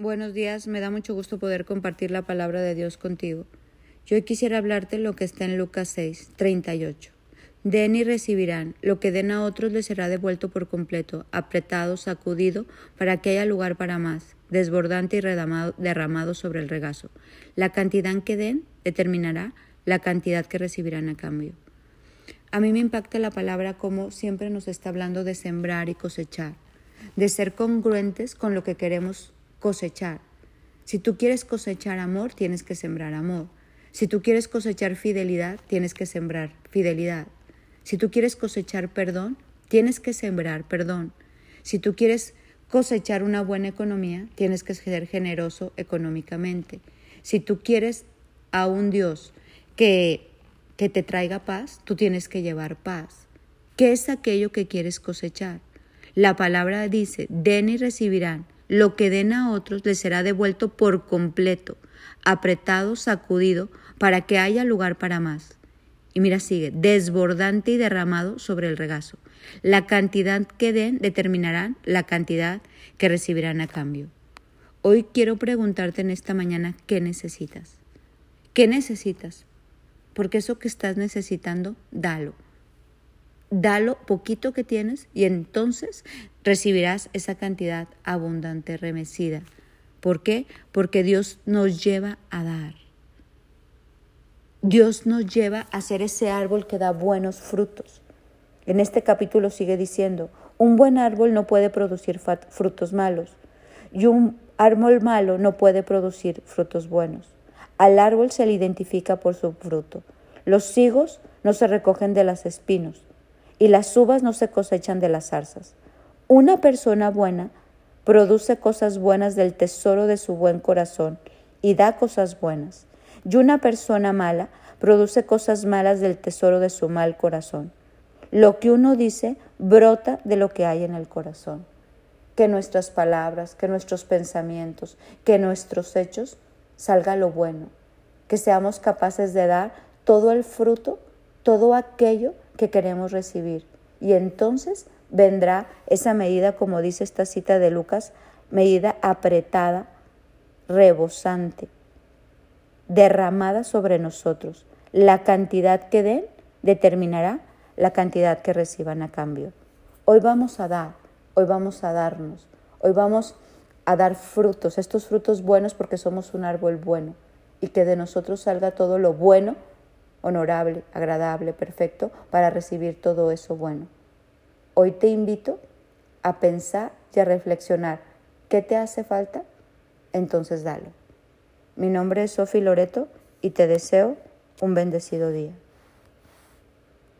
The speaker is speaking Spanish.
Buenos días, me da mucho gusto poder compartir la palabra de Dios contigo. Yo quisiera hablarte lo que está en Lucas 6, 38. Den y recibirán, lo que den a otros les será devuelto por completo, apretado, sacudido, para que haya lugar para más, desbordante y derramado sobre el regazo. La cantidad que den determinará la cantidad que recibirán a cambio. A mí me impacta la palabra como siempre nos está hablando de sembrar y cosechar, de ser congruentes con lo que queremos cosechar. Si tú quieres cosechar amor, tienes que sembrar amor. Si tú quieres cosechar fidelidad, tienes que sembrar fidelidad. Si tú quieres cosechar perdón, tienes que sembrar perdón. Si tú quieres cosechar una buena economía, tienes que ser generoso económicamente. Si tú quieres a un Dios que, que te traiga paz, tú tienes que llevar paz. ¿Qué es aquello que quieres cosechar? La palabra dice, den y recibirán lo que den a otros les será devuelto por completo, apretado, sacudido, para que haya lugar para más. Y mira, sigue, desbordante y derramado sobre el regazo. La cantidad que den determinarán la cantidad que recibirán a cambio. Hoy quiero preguntarte en esta mañana qué necesitas. ¿Qué necesitas? Porque eso que estás necesitando, dalo dalo poquito que tienes y entonces recibirás esa cantidad abundante, remecida. ¿Por qué? Porque Dios nos lleva a dar. Dios nos lleva a ser ese árbol que da buenos frutos. En este capítulo sigue diciendo, un buen árbol no puede producir frutos malos y un árbol malo no puede producir frutos buenos. Al árbol se le identifica por su fruto. Los higos no se recogen de las espinos y las uvas no se cosechan de las zarzas. Una persona buena produce cosas buenas del tesoro de su buen corazón y da cosas buenas. Y una persona mala produce cosas malas del tesoro de su mal corazón. Lo que uno dice brota de lo que hay en el corazón. Que nuestras palabras, que nuestros pensamientos, que nuestros hechos salga lo bueno. Que seamos capaces de dar todo el fruto, todo aquello que queremos recibir. Y entonces vendrá esa medida, como dice esta cita de Lucas, medida apretada, rebosante, derramada sobre nosotros. La cantidad que den determinará la cantidad que reciban a cambio. Hoy vamos a dar, hoy vamos a darnos, hoy vamos a dar frutos, estos frutos buenos porque somos un árbol bueno y que de nosotros salga todo lo bueno honorable, agradable, perfecto, para recibir todo eso bueno. Hoy te invito a pensar y a reflexionar qué te hace falta, entonces dalo. Mi nombre es Sofi Loreto y te deseo un bendecido día.